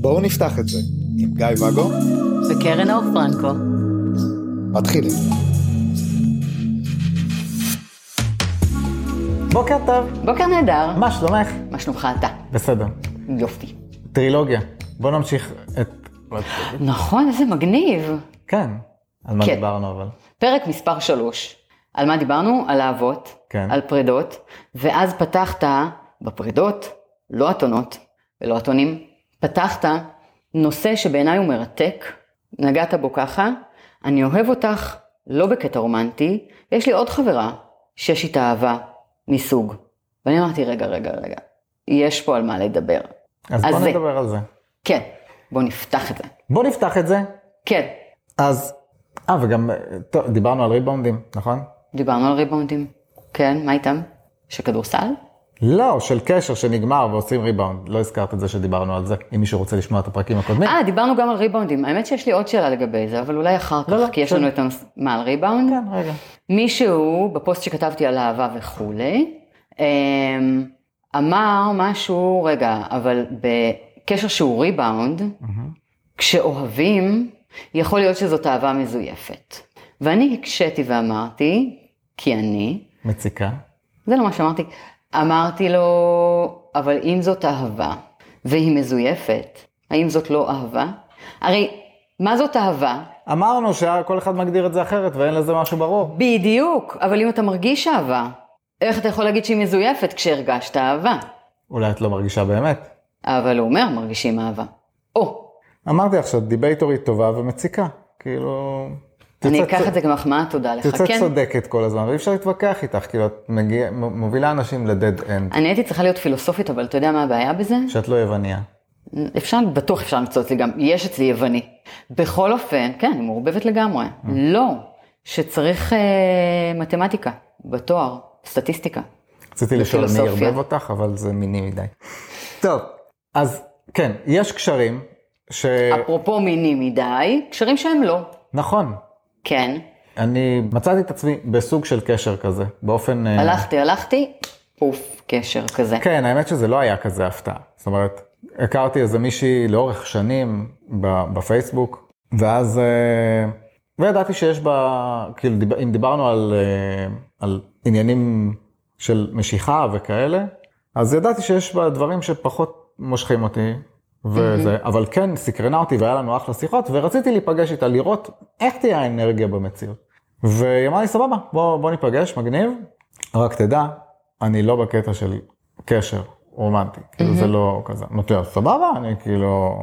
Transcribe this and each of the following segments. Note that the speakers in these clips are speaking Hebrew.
בואו נפתח את זה עם גיא ואגו וקרן אור פרנקו. מתחילים. בוקר טוב, בוקר נהדר. מה שלומך? מה שלומך אתה? בסדר. יופי. טרילוגיה. בוא נמשיך את... נכון, איזה מגניב. כן. על מה כן. דיברנו אבל? פרק מספר 3. על מה דיברנו? על אהבות, כן. על פרידות, ואז פתחת בפרידות, לא אתונות ולא אתונים, פתחת נושא שבעיניי הוא מרתק, נגעת בו ככה, אני אוהב אותך לא בקטע רומנטי, ויש לי עוד חברה שיש איתה אהבה מסוג. ואני אמרתי, רגע, רגע, רגע, יש פה על מה לדבר. אז אז בוא זה. נדבר על זה. כן, בוא נפתח את זה. בוא נפתח את זה. כן, אז... אה, וגם... טוב, דיברנו על ריבאונדים, נכון? דיברנו על ריבאונדים. כן, מה איתם? שכדורסל? לא, של קשר שנגמר ועושים ריבאונד. לא הזכרת את זה שדיברנו על זה, אם מישהו רוצה לשמוע את הפרקים הקודמים. אה, דיברנו גם על ריבאונדים. האמת שיש לי עוד שאלה לגבי זה, אבל אולי אחר כך, לא, לא, כי יש. לנו את הנושא... מה, על ריבאונד? כן, רגע. מישהו, בפוסט שכתבתי על אהבה וכולי, אמ, אמר משהו, רגע, אבל בקשר שהוא ריבאונד, כשאוהבים, יכול להיות שזאת אהבה מזויפת. ואני הקשיתי ואמרתי, כי אני, מציקה. זה לא מה שאמרתי. אמרתי לו, אבל אם זאת אהבה, והיא מזויפת, האם זאת לא אהבה? הרי, מה זאת אהבה? אמרנו שכל אחד מגדיר את זה אחרת ואין לזה משהו ברור. בדיוק, אבל אם אתה מרגיש אהבה, איך אתה יכול להגיד שהיא מזויפת כשהרגשת אהבה? אולי את לא מרגישה באמת. אבל הוא אומר, מרגישים אהבה. או, אמרתי לך שאת דיבייטורית טובה ומציקה. כאילו... אני אקח את זה כמחמאה, תודה לך. תצא כן, צודקת כל הזמן, ואי אפשר להתווכח איתך, כאילו את מובילה אנשים ל dead end, אני הייתי צריכה להיות פילוסופית, אבל אתה יודע מה הבעיה בזה? שאת לא יווניה. אפשר, בטוח אפשר למצוא אצלי גם, יש אצלי יווני. בכל אופן, כן, היא מעורבבת לגמרי. לא, שצריך אה, מתמטיקה, בתואר, סטטיסטיקה. רציתי לשאול מי. ערבב אותך, אבל זה מיני מדי. טוב, אז כן, יש קשרים ש... אפרופו מיני מדי, קשרים שהם לא. נכון, כן, אני מצאתי את עצמי בסוג של קשר כזה, באופן... אה, הלכתי, הלכתי, פוף, קשר כזה. כן, האמת שזה לא היה כזה הפתעה. זאת אומרת, הכרתי איזה מישהי לאורך שנים בפייסבוק, ואז... אה, וידעתי שיש בה, כאילו, דיב- אם דיברנו על, אה, על עניינים של משיכה וכאלה, אז ידעתי שיש בה דברים שפחות מושכים אותי, וזה, אבל כן, סקרנה אותי והיה לנו אחלה שיחות, ורציתי להיפגש איתה, לראות איך תהיה האנרגיה במציאות. והיא אמרה לי, סבבה, בוא, בוא ניפגש, מגניב, רק תדע, אני לא בקטע של קשר רומנטי, כאילו זה לא כזה. אמרתי לה, סבבה, אני כאילו,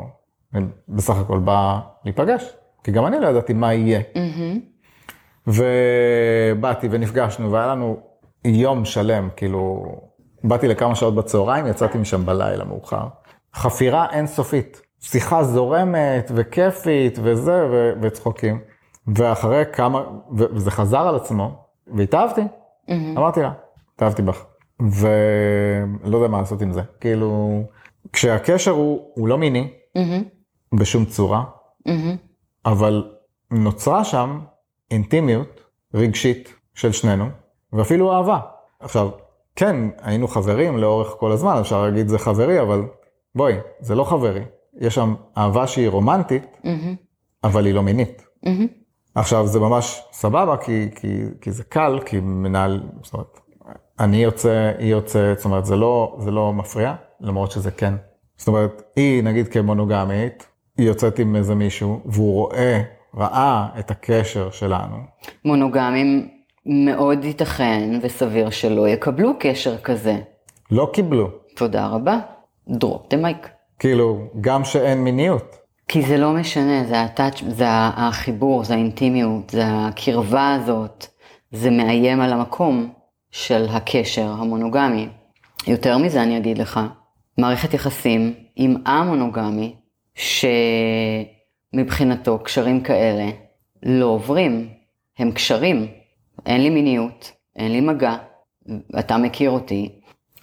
אני בסך הכל בא להיפגש, כי גם אני לא ידעתי מה יהיה. ובאתי ונפגשנו, והיה לנו יום שלם, כאילו, באתי לכמה שעות בצהריים, יצאתי משם בלילה מאוחר. חפירה אינסופית, שיחה זורמת וכיפית וזה, ו- וצחוקים. ואחרי כמה, ו- וזה חזר על עצמו, והתאהבתי. אמרתי לה, התאהבתי בך. ולא יודע מה לעשות עם זה. כאילו, כשהקשר הוא, הוא לא מיני, בשום צורה, אבל נוצרה שם אינטימיות רגשית של שנינו, ואפילו אהבה. עכשיו, כן, היינו חברים לאורך כל הזמן, אפשר להגיד זה חברי, אבל בואי, זה לא חברי. יש שם אהבה שהיא רומנטית, אבל היא לא מינית. עכשיו, זה ממש סבבה, כי, כי, כי זה קל, כי מנהל, זאת אומרת, אני יוצא, היא יוצאת, זאת אומרת, זה לא, זה לא מפריע, למרות שזה כן. זאת אומרת, היא, נגיד כמונוגמית, היא יוצאת עם איזה מישהו, והוא רואה, ראה את הקשר שלנו. מונוגמים מאוד ייתכן וסביר שלא יקבלו קשר כזה. לא קיבלו. תודה רבה. דרופ דה מייק. כאילו, גם שאין מיניות. כי זה לא משנה, זה הטאצ', זה החיבור, זה האינטימיות, זה הקרבה הזאת, זה מאיים על המקום של הקשר המונוגמי. יותר מזה אני אגיד לך, מערכת יחסים עם א-מונוגמי, שמבחינתו קשרים כאלה לא עוברים, הם קשרים. אין לי מיניות, אין לי מגע, אתה מכיר אותי,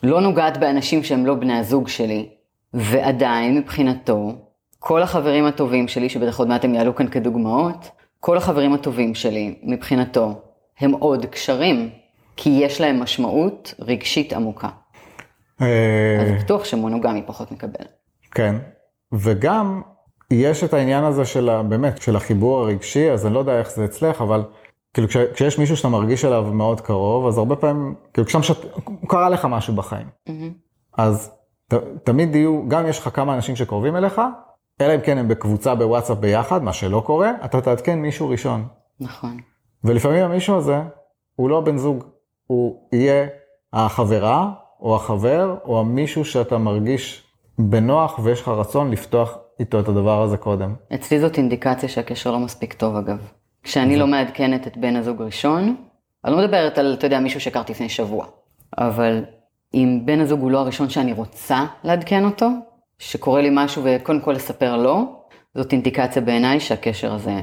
לא נוגעת באנשים שהם לא בני הזוג שלי, ועדיין מבחינתו, כל החברים הטובים שלי, שבטח עוד מעט הם יעלו כאן כדוגמאות, כל החברים הטובים שלי, מבחינתו, הם עוד קשרים. כי יש להם משמעות רגשית עמוקה. אה, אז בטוח שמונוגמי פחות מקבל. כן, וגם יש את העניין הזה של, באמת, של החיבור הרגשי, אז אני לא יודע איך זה אצלך, אבל כאילו כש, כשיש מישהו שאתה מרגיש אליו מאוד קרוב, אז הרבה פעמים, כאילו כשם שאת, קרה לך משהו בחיים, אז ת, תמיד יהיו, גם יש לך כמה אנשים שקרובים אליך, אלא אם כן הם בקבוצה בוואטסאפ ביחד, מה שלא קורה, אתה תעדכן מישהו ראשון. נכון. ולפעמים המישהו הזה, הוא לא בן זוג, הוא יהיה החברה, או החבר, או המישהו שאתה מרגיש בנוח ויש לך רצון לפתוח איתו את הדבר הזה קודם. אצלי זאת אינדיקציה שהקשר לא מספיק טוב אגב. כשאני לא מעדכנת את בן הזוג ראשון, אני לא מדברת על, אתה יודע, מישהו שהכרתי לפני שבוע, אבל אם בן הזוג הוא לא הראשון שאני רוצה לעדכן אותו, שקורה לי משהו וקודם כל לספר לו, זאת אינדיקציה בעיניי שהקשר הזה,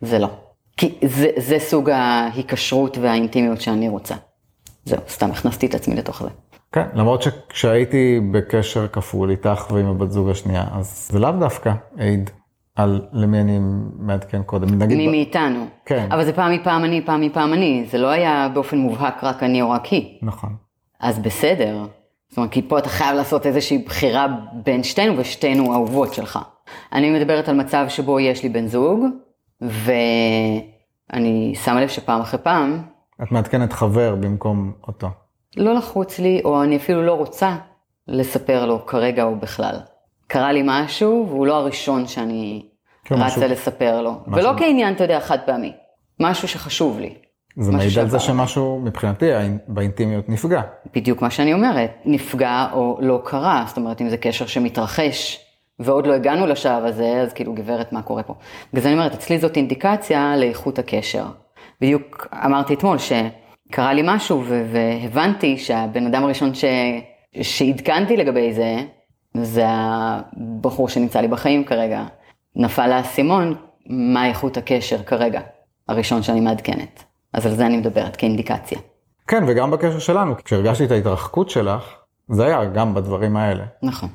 זה לא. כי זה, זה סוג ההיקשרות והאינטימיות שאני רוצה. זהו, סתם הכנסתי את עצמי לתוך זה. כן, למרות שכשהייתי בקשר כפול איתך ועם הבת זוג השנייה, אז זה לאו דווקא העיד על למי אני מעדכן קודם. נגיד, מי ב- מאיתנו. כן. אבל זה פעם מפעם אני, פעם מפעם אני. זה לא היה באופן מובהק רק אני או רק היא. נכון. אז בסדר. זאת אומרת, כי פה אתה חייב לעשות איזושהי בחירה בין שתינו, ושתינו אהובות שלך. אני מדברת על מצב שבו יש לי בן זוג, ואני שמה לב שפעם אחרי פעם, את מעדכנת חבר במקום אותו. לא לחוץ לי, או אני אפילו לא רוצה לספר לו כרגע או בכלל. קרה לי משהו, והוא לא הראשון שאני כן, רצה משהו- לספר לו. משהו- ולא כעניין, אתה יודע, חד פעמי. משהו שחשוב לי. זה מעיד על זה. שמשהו מבחינתי באינטימיות נפגע. בדיוק מה שאני אומרת, נפגע או לא קרה, זאת אומרת אם זה קשר שמתרחש ועוד לא הגענו לשלב הזה, אז כאילו גברת מה קורה פה. בגלל זה אני אומרת, אצלי זאת אינדיקציה לאיכות הקשר. בדיוק אמרתי אתמול שקרה לי משהו והבנתי שהבן אדם הראשון ש- שעדכנתי לגבי זה, זה הבחור שנמצא לי בחיים כרגע. נפל האסימון, מה איכות הקשר כרגע, הראשון שאני מעדכנת. אז על זה אני מדברת כאינדיקציה. כן, וגם בקשר שלנו, כשהרגשתי את ההתרחקות שלך, זה היה גם בדברים האלה. נכון.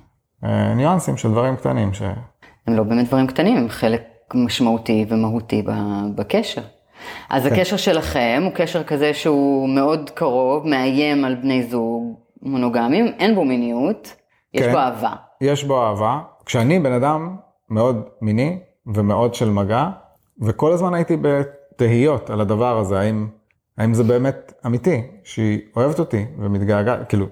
אה, ניואנסים של דברים קטנים ש... הם לא באמת דברים קטנים, הם חלק משמעותי ומהותי בקשר. אז כן. הקשר שלכם הוא קשר כזה שהוא מאוד קרוב, מאיים על בני זוג מונוגמיים, אין בו מיניות, יש כן. בו אהבה. יש בו אהבה. כשאני בן אדם מאוד מיני ומאוד של מגע, וכל הזמן הייתי בתהיות על הדבר הזה, האם, האם זה באמת אמיתי, שהיא אוהבת אותי ומתגעגעת, כאילו,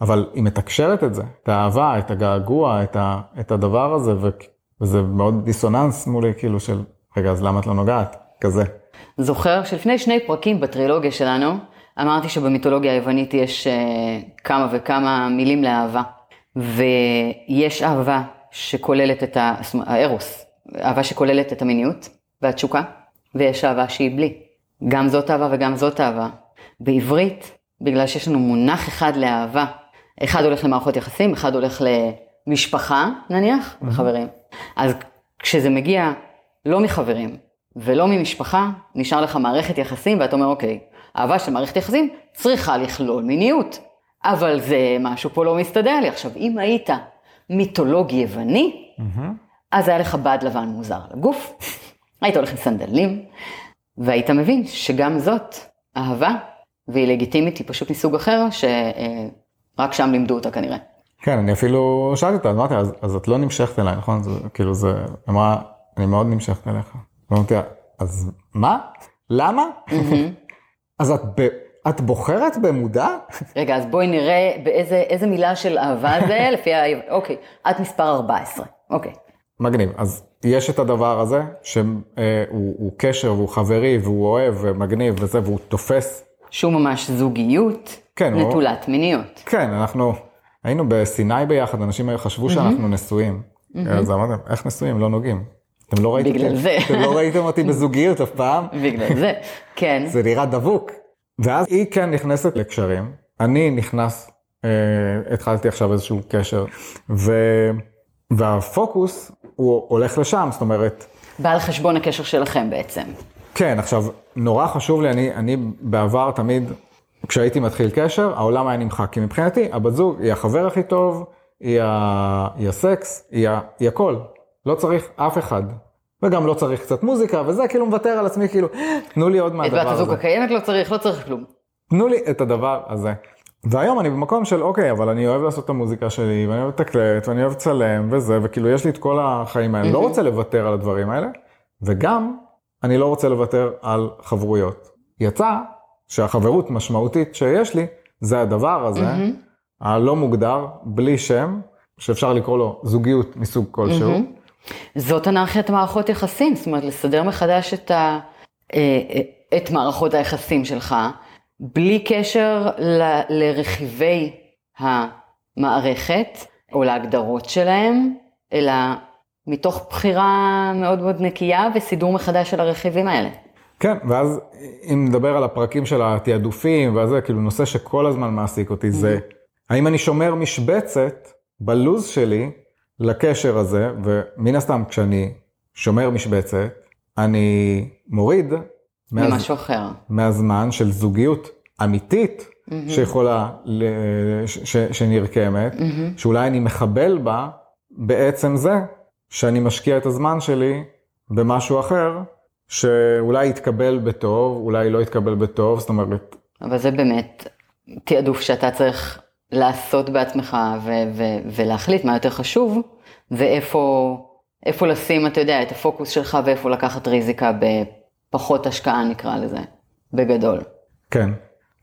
אבל היא מתקשרת את זה, את האהבה, את הגעגוע, את, ה, את הדבר הזה, ו, וזה מאוד דיסוננס מולי, כאילו של, רגע, אז למה את לא נוגעת? כזה. זוכר שלפני שני פרקים בטרילוגיה שלנו, אמרתי שבמיתולוגיה היוונית יש uh, כמה וכמה מילים לאהבה. ויש אהבה שכוללת את הארוס, אהבה שכוללת את המיניות והתשוקה, ויש אהבה שהיא בלי. גם זאת אהבה וגם זאת אהבה. בעברית, בגלל שיש לנו מונח אחד לאהבה, אחד הולך למערכות יחסים, אחד הולך למשפחה, נניח, וחברים. אז כשזה מגיע לא מחברים ולא ממשפחה, נשאר לך מערכת יחסים, ואתה אומר, אוקיי, אהבה של מערכת יחסים צריכה לכלול מיניות. אבל זה משהו פה לא מסתדר לי. עכשיו, אם היית מיתולוג יווני, אז היה לך בד לבן מוזר על הגוף, היית הולך עם סנדלים, והיית מבין שגם זאת אהבה, והיא לגיטימית, היא פשוט מסוג אחר, שרק שם לימדו אותה כנראה. כן, אני אפילו שאלתי אותה, אמרתי, אז, אז את לא נמשכת אליי, נכון? זה, כאילו זה, אמרה, אני מאוד נמשכת אליך. ואמרתי לה, אז מה? למה? אז את, ב, את בוחרת במודע? רגע, אז בואי נראה באיזה איזה מילה של אהבה זה, לפי ה... אוקיי, את מספר 14, אוקיי. מגניב. אז יש את הדבר הזה, שהוא הוא קשר והוא חברי והוא אוהב ומגניב וזה, והוא תופס. שהוא ממש זוגיות, כן, הוא- נטולת מיניות. כן, אנחנו היינו בסיני ביחד, אנשים חשבו שאנחנו נשואים. אז אמרתם, איך נשואים? לא נוגעים. אתם לא ראיתם, בגלל זה. אתם לא ראיתם אותי בזוגיות אף פעם? בגלל זה, כן. זה נראה דבוק. ואז היא כן נכנסת לקשרים, אני נכנס, אה, התחלתי עכשיו איזשהו קשר, ו, והפוקוס הוא הולך לשם, זאת אומרת, בא על חשבון הקשר שלכם בעצם. כן, עכשיו, נורא חשוב לי, אני, אני בעבר תמיד, כשהייתי מתחיל קשר, העולם היה נמחק, כי מבחינתי, הבת זוג היא החבר הכי טוב, היא, ה, היא הסקס, היא, ה, היא הכל. לא צריך אף אחד. וגם לא צריך קצת מוזיקה, וזה כאילו מוותר על עצמי, כאילו, תנו לי עוד את מהדבר בת הזוג הזה. הקיימת לא צריך, לא צריך כלום. תנו לי את הדבר הזה. והיום אני במקום של אוקיי, אבל אני אוהב לעשות את המוזיקה שלי, ואני אוהב לתקלט, ואני אוהב לצלם וזה, וכאילו יש לי את כל החיים האלה, mm-hmm. לא רוצה לוותר על הדברים האלה, וגם אני לא רוצה לוותר על חברויות. יצא שהחברות משמעותית שיש לי, זה הדבר הזה, mm-hmm. הלא מוגדר, בלי שם, שאפשר לקרוא לו זוגיות מסוג כלשהו. Mm-hmm. זאת אנרכיית מערכות יחסים, זאת אומרת, לסדר מחדש את, ה, אה, אה, את מערכות היחסים שלך, בלי קשר ל, לרכיבי המערכת, או להגדרות שלהם, אלא מתוך בחירה מאוד מאוד נקייה וסידור מחדש של הרכיבים האלה. כן, ואז אם נדבר על הפרקים של התעדופים וזה, כאילו נושא שכל הזמן מעסיק אותי זה, האם אני שומר משבצת בלוז שלי לקשר הזה, ומן הסתם כשאני שומר משבצת, אני מוריד ממשהו אחר. מהזמן של זוגיות אמיתית mm-hmm. שיכולה, ש, ש, שנרקמת, mm-hmm. שאולי אני מחבל בה בעצם זה שאני משקיע את הזמן שלי במשהו אחר, שאולי יתקבל בטוב, אולי לא יתקבל בטוב, זאת אומרת... אבל זה באמת תעדוף שאתה צריך לעשות בעצמך ו- ו- ולהחליט מה יותר חשוב, ואיפה לשים, אתה יודע, את הפוקוס שלך ואיפה לקחת ריזיקה בפחות השקעה, נקרא לזה, בגדול. כן.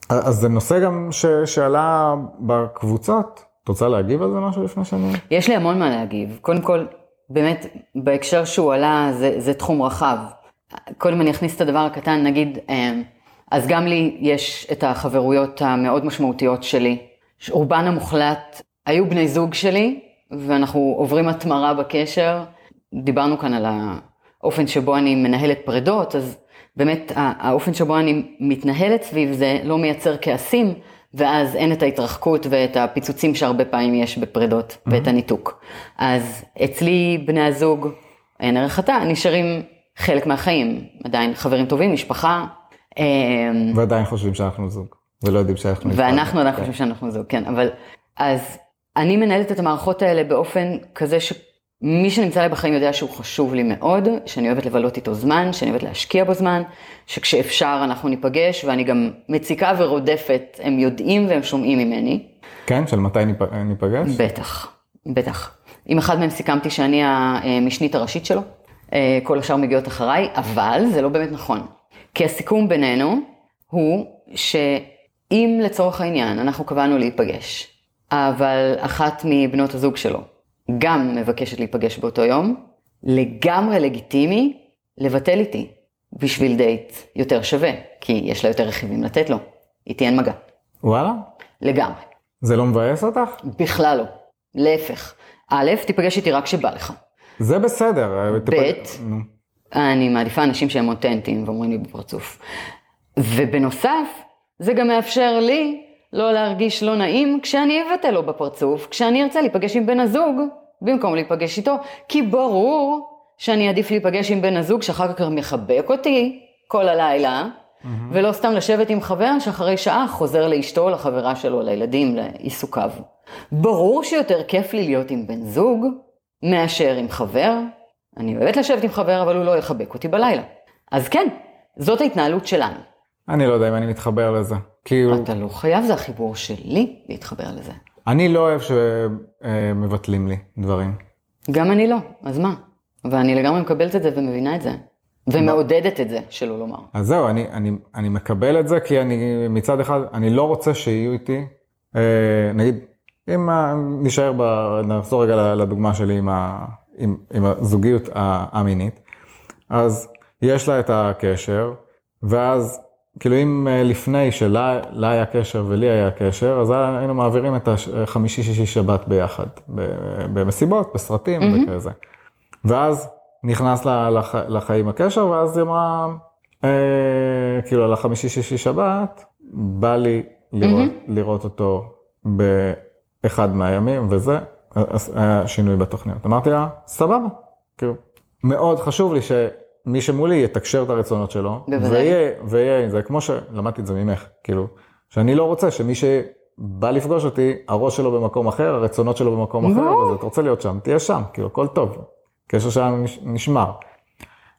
אז זה נושא גם ש- שעלה בקבוצות. את רוצה להגיב על זה משהו לפני שאני... יש לי המון מה להגיב. קודם כל, באמת, בהקשר שהוא עלה, זה, זה תחום רחב. קודם אני אכניס את הדבר הקטן, נגיד, אה, אז גם לי יש את החברויות המאוד משמעותיות שלי. רובן המוחלט היו בני זוג שלי, ואנחנו עוברים התמרה בקשר. דיברנו כאן על האופן שבו אני מנהלת פרדות, אז באמת האופן שבו אני מתנהלת סביב זה לא מייצר כעסים, ואז אין את ההתרחקות ואת הפיצוצים שהרבה פעמים יש בפרדות, mm-hmm. ואת הניתוק. אז אצלי בני הזוג, אין ערך אתה, נשארים חלק מהחיים, עדיין חברים טובים, משפחה. אמ, ועדיין חושבים שאנחנו זוג, ולא יודעים שאנחנו נפרד. ואנחנו עדיין כן. חושבים שאנחנו זוג, כן, אבל אז אני מנהלת את המערכות האלה באופן כזה שמי שנמצא לי בחיים יודע שהוא חשוב לי מאוד, שאני אוהבת לבלות איתו זמן, שאני אוהבת להשקיע בו זמן, שכשאפשר אנחנו ניפגש, ואני גם מציקה ורודפת, הם יודעים והם שומעים ממני. כן, של מתי ניפגש? בטח, בטח. עם אחד מהם סיכמתי שאני המשנית הראשית שלו. אה, כל השאר מגיעות אחריי, אבל זה לא באמת נכון. כי הסיכום בינינו הוא שאם לצורך העניין אנחנו קבענו להיפגש, אבל אחת מבנות הזוג שלו גם מבקשת להיפגש באותו יום, לגמרי לגיטימי לבטל איתי בשביל דייט יותר שווה, כי יש לה יותר רכיבים לתת לו. איתי אין מגע. וואלה? לגמרי. זה לא מבאס אותך? בכלל לא. להפך. א', תיפגש איתי רק כשבא לך. זה בסדר. ב', אני מעדיפה אנשים שהם אותנטיים ואומרים לי בפרצוף. ובנוסף, זה גם מאפשר לי לא להרגיש לא נעים כשאני אבטא לו בפרצוף, כשאני ארצה להיפגש עם בן הזוג, במקום להיפגש איתו, כי ברור שאני אעדיף להיפגש עם בן הזוג שאחר כך גם יחבק אותי כל הלילה, mm-hmm. ולא סתם לשבת עם חבר שאחרי שעה חוזר לאשתו, לחברה שלו, לילדים, לעיסוקיו. ברור שיותר כיף לי להיות עם בן זוג, מאשר עם חבר. אני אוהבת לשבת עם חבר, אבל הוא לא יחבק אותי בלילה. אז כן, זאת ההתנהלות שלנו. אני לא יודע אם אני מתחבר לזה. כאילו... אתה לא חייב, זה החיבור שלי להתחבר לזה. אני לא אוהב שמבטלים לי דברים. גם אני לא, אז מה? ואני לגמרי מקבלת את זה ומבינה את זה. ומעודדת את זה, שלא לומר. אז זהו, אני, אני, אני מקבל את זה, כי אני מצד אחד, אני לא רוצה שיהיו איתי, אה, נגיד, אם נשאר, ב, נחזור רגע לדוגמה שלי עם, ה, עם, עם הזוגיות המינית, אז יש לה את הקשר, ואז כאילו אם אה, לפני שלה היה קשר ולי היה קשר, אז היינו מעבירים את החמישי, שישי, שבת ביחד, במסיבות, בסרטים mm-hmm. וכזה. ואז נכנס לה לח, לחיים הקשר, ואז היא אמרה, אה, כאילו על החמישי, שישי, שבת, בא לי לראות, mm-hmm. לראות אותו באחד מהימים, וזה היה שינוי בתוכניות. אמרתי לה, סבבה, כאילו, מאוד חשוב לי ש... מי שמולי יתקשר את הרצונות שלו, ויהיה, ויהיה, זה כמו שלמדתי את זה ממך, כאילו, שאני לא רוצה שמי שבא לפגוש אותי, הראש שלו במקום אחר, הרצונות שלו במקום אחר, אז אתה רוצה להיות שם, תהיה שם, כאילו, הכל טוב, קשר שלנו נשמר.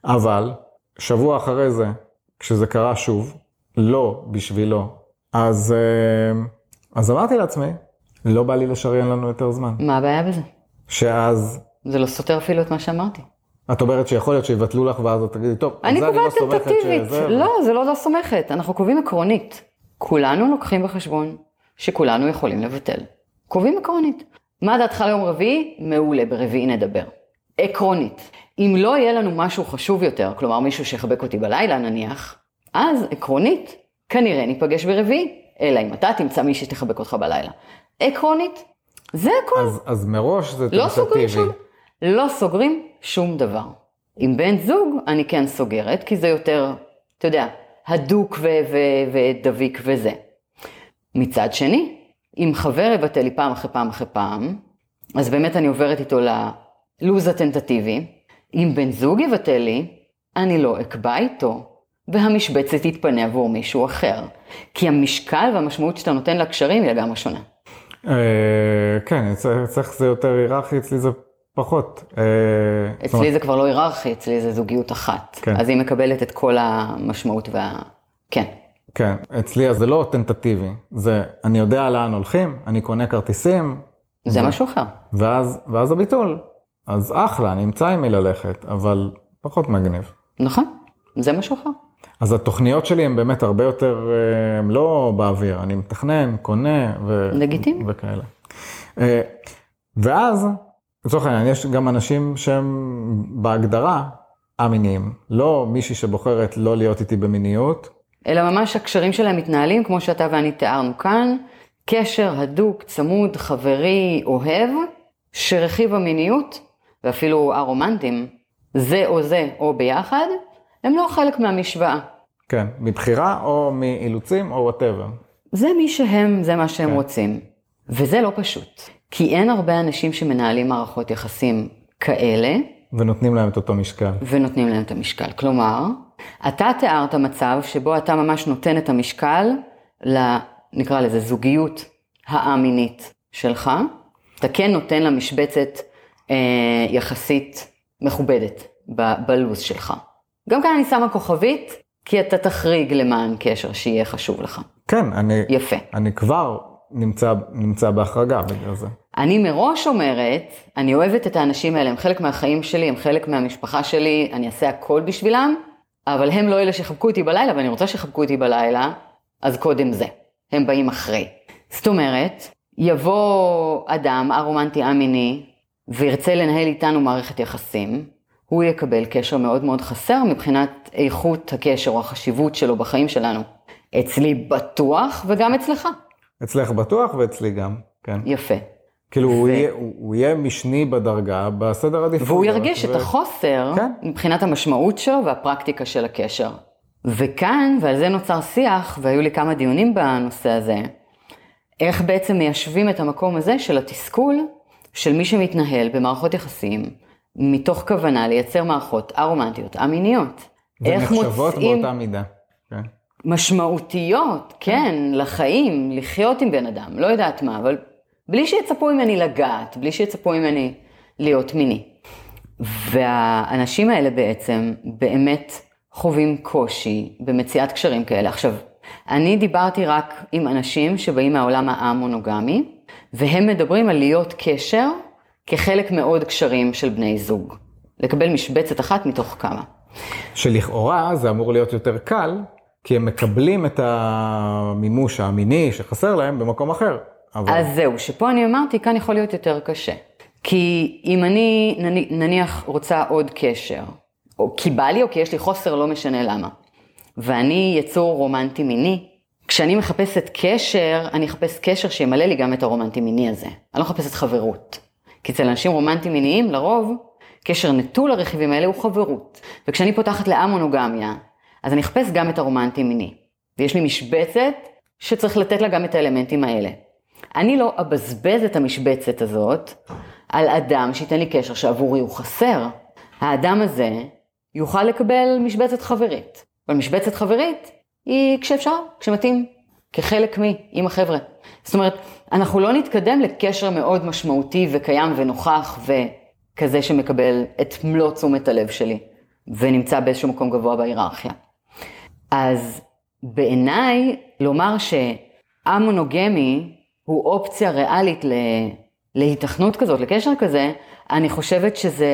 אבל, שבוע אחרי זה, כשזה קרה שוב, לא בשבילו אז, אה, אז אמרתי לעצמי, לא בא לי לשריין לנו יותר זמן. מה הבעיה בזה? שאז, זה לא סותר אפילו את מה שאמרתי. את אומרת שיכול להיות שיבטלו לך ואז את תגידי, טוב, אני לא קובעת טנטטיבית. לא, זה לא לא סומכת. אנחנו קובעים עקרונית. כולנו לוקחים בחשבון שכולנו יכולים לבטל. קובעים עקרונית. מה דעתך ליום רביעי? מעולה, ברביעי נדבר. עקרונית. אם לא יהיה לנו משהו חשוב יותר, כלומר מישהו שיחבק אותי בלילה נניח, אז עקרונית, כנראה ניפגש ברביעי, אלא אם אתה תמצא מי שתחבק אותך בלילה. עקרונית, זה הכל. אז, אז מראש זה לא טנטטיבי. לא סוגרים שום דבר. עם בן זוג אני כן סוגרת, כי זה יותר, אתה יודע, הדוק ו- ו- ודביק וזה. מצד שני, אם חבר יבטל לי פעם אחרי פעם אחרי פעם, אז באמת אני עוברת איתו ללוז הטנטטיבי. אם בן זוג יבטל לי, אני לא אקבע איתו, והמשבצת תתפנה עבור מישהו אחר. כי המשקל והמשמעות שאתה נותן לקשרים היא לגמרי שונה. אה, כן, אצל- אצלך זה יותר היררכי, אצלי זה פחות. אה, זאת אצלי אומרת, זה כבר לא היררכי, אצלי זה זוגיות אחת. כן. אז היא מקבלת את כל המשמעות וה... כן. כן, אצלי אז זה לא טנטטיבי, זה אני יודע לאן הולכים, אני קונה כרטיסים, זה משהו אחר. ואז, ואז הביטול. אז אחלה, אני אמצא עם מי ללכת, אבל פחות מגניב. נכון, זה משהו אחר. אז התוכניות שלי הן באמת הרבה יותר, אה, הן לא באוויר, אני מתכנן, קונה ו... לגיטימי. וכאלה. אה, ואז, לצורך העניין, יש גם אנשים שהם בהגדרה א-מיניים, לא מישהי שבוחרת לא להיות איתי במיניות, אלא ממש הקשרים שלהם מתנהלים כמו שאתה ואני תיארנו כאן, קשר הדוק, צמוד, חברי, אוהב, שרכיב המיניות, ואפילו הרומנטים, זה או זה או ביחד, הם לא חלק מהמשוואה. כן, מבחירה או מאילוצים או וואטאבר. זה מי שהם, זה מה שהם כן. רוצים. וזה לא פשוט. כי אין הרבה אנשים שמנהלים מערכות יחסים כאלה, ונותנים להם את אותו משקל. ונותנים להם את המשקל. כלומר, אתה תיארת מצב שבו אתה ממש נותן את המשקל ל... נקרא לזה זוגיות האמינית שלך. אתה כן נותן לה משבצת אה, יחסית מכובדת ב- בלו"ז שלך. גם כאן אני שמה כוכבית, כי אתה תחריג למען קשר שיהיה חשוב לך. כן, אני, יפה. אני כבר נמצא, נמצא בהחרגה בגלל זה. אני מראש אומרת, אני אוהבת את האנשים האלה, הם חלק מהחיים שלי, הם חלק מהמשפחה שלי, אני אעשה הכל בשבילם, אבל הם לא אלה שיחבקו אותי בלילה, ואני רוצה שיחבקו אותי בלילה, אז קודם זה. הם באים אחרי. זאת אומרת, יבוא אדם, א-רומנטי, א-מיני, וירצה לנהל איתנו מערכת יחסים, הוא יקבל קשר מאוד מאוד חסר מבחינת איכות הקשר או החשיבות שלו בחיים שלנו. אצלי בטוח וגם אצלך. אצלך בטוח ואצלי גם, כן. יפה. כאילו הוא, יהיה, הוא, יהיה משני בדרגה בסדר עדיפות. והוא ירגיש את ו- החוסר כן. מבחינת המשמעות שלו והפרקטיקה של הקשר. וכאן, ועל זה נוצר שיח, והיו לי כמה דיונים בנושא הזה, איך בעצם מיישבים את המקום הזה של התסכול של מי שמתנהל במערכות יחסים, מתוך כוונה לייצר מערכות א-רומנטיות, א-מיניות. איך ונחשבות מוצאים באותה מידה. משמעותיות, כן, לחיים, לחיות עם בן אדם, לא יודעת מה, אבל בלי שיצפו ממני לגעת, בלי שיצפו ממני להיות מיני. והאנשים האלה בעצם באמת חווים קושי במציאת קשרים כאלה. עכשיו, אני דיברתי רק עם אנשים שבאים מהעולם המונוגמי, והם מדברים על להיות קשר כחלק מעוד קשרים של בני זוג. לקבל משבצת אחת מתוך כמה. שלכאורה זה אמור להיות יותר קל, כי הם מקבלים את המימוש המיני שחסר להם במקום אחר. אבל... אז זהו, שפה אני אמרתי, כאן יכול להיות יותר קשה. כי אם אני נני- נניח רוצה עוד קשר, או כי בא לי או כי יש לי חוסר, לא משנה למה, ואני יצור רומנטי מיני, כשאני מחפשת קשר, אני אחפש קשר שימלא לי גם את הרומנטי מיני הזה. אני לא מחפשת חברות. כי אצל אנשים רומנטיים מיניים, לרוב, קשר נטול הרכיבים האלה הוא חברות. וכשאני פותחת לאמונוגמיה, אז אני אחפש גם את הרומנטי מיני. ויש לי משבצת שצריך לתת לה גם את האלמנטים האלה. אני לא אבזבז את המשבצת הזאת על אדם שייתן לי קשר שעבורי הוא חסר. האדם הזה יוכל לקבל משבצת חברית. אבל משבצת חברית היא כשאפשר, כשמתאים, כחלק מי, עם החבר'ה. זאת אומרת, אנחנו לא נתקדם לקשר מאוד משמעותי וקיים ונוכח וכזה שמקבל את מלוא תשומת הלב שלי ונמצא באיזשהו מקום גבוה בהיררכיה. אז בעיניי, לומר שהמונוגמי הוא אופציה ריאלית ל... להיתכנות כזאת, לקשר כזה, אני חושבת שזה,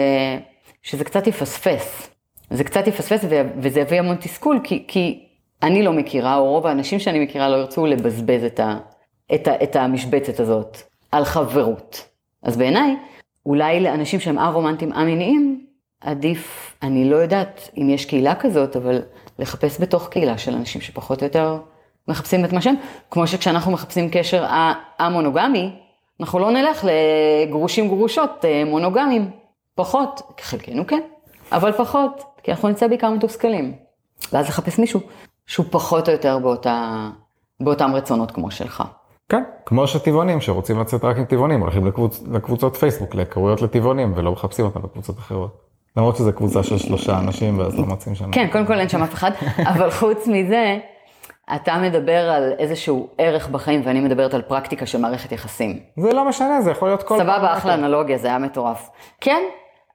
שזה קצת יפספס. זה קצת יפספס ו... וזה יביא המון תסכול, כי, כי אני לא מכירה, או רוב האנשים שאני מכירה לא ירצו לבזבז את, ה... את, ה... את המשבצת הזאת על חברות. אז בעיניי, אולי לאנשים שהם א-רומנטיים, א-מיניים, עדיף, אני לא יודעת אם יש קהילה כזאת, אבל לחפש בתוך קהילה של אנשים שפחות או יותר מחפשים את מה שהם, כמו שכשאנחנו מחפשים קשר א-מונוגמי, אנחנו לא נלך לגרושים גרושות אה, מונוגמים, פחות, חלקנו כן, אבל פחות, כי אנחנו נמצא בעיקר מתוסכלים. ואז לחפש מישהו שהוא פחות או יותר באותה, באותם רצונות כמו שלך. כן, כמו שטבעונים שרוצים לצאת רק עם טבעונים, הולכים לקבוצ... לקבוצות פייסבוק, להיכרויות לטבעונים, ולא מחפשים אותם בקבוצות אחרות. למרות שזו קבוצה של שלושה אנשים, ואז לא מוצאים שם. כן, קודם כל אין שם אף אחד, אבל חוץ מזה, אתה מדבר על איזשהו ערך בחיים, ואני מדברת על פרקטיקה של מערכת יחסים. זה לא משנה, זה יכול להיות כל סבבה, אחלה אנלוגיה, זה היה מטורף. כן,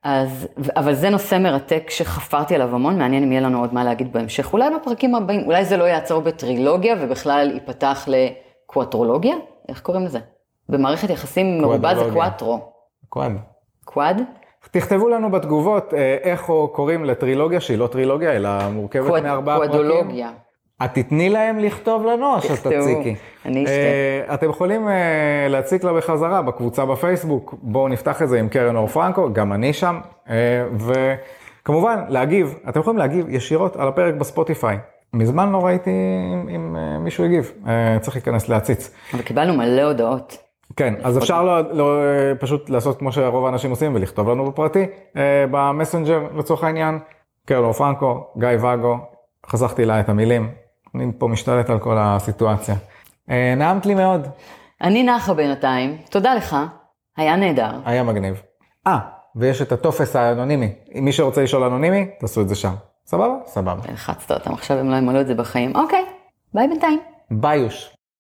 אז, אבל זה נושא מרתק שחפרתי עליו המון, מעניין אם יהיה לנו עוד מה להגיד בהמשך. אולי בפרקים הבאים, אולי זה לא יעצור בטרילוגיה, ובכלל ייפתח לקואטרולוגיה? איך קוראים לזה? במערכת יחסים מרובה זה קואטרו. קוואד. קוואד? תכתבו לנו בתגובות אה, איך קוראים לטרילוגיה שהיא לא טרילוגיה, אלא מורכבת קואד- מארבעה פרקים. קואדולוגיה. את תתני להם לכתוב לנו או שתציקי? אני אשתה. אה, אתם יכולים אה, להציק לה בחזרה בקבוצה בפייסבוק, בואו נפתח את זה עם קרן אור פרנקו, גם אני שם, אה, וכמובן להגיב, אתם יכולים להגיב ישירות על הפרק בספוטיפיי. מזמן לא ראיתי אם, אם אה, מישהו הגיב, אה, צריך להיכנס להציץ. אבל קיבלנו מלא הודעות. כן, אז אפשר לא, לא, אה, פשוט לעשות כמו שרוב האנשים עושים ולכתוב לנו בפרטי, אה, במסנג'ר לצורך העניין, קרן אור פרנקו, גיא ואגו, חסכתי לה את המילים, אני פה משתלט על כל הסיטואציה. אה, נעמת לי מאוד, אני נחה בינתיים, תודה לך, היה נהדר. היה מגניב. אה, ויש את הטופס האנונימי, מי שרוצה לשאול אנונימי, תעשו את זה שם. סבבה? סבבה. לחצת אותם, עכשיו הם לא ימלאו את זה בחיים. אוקיי, ביי בינתיים. ביוש.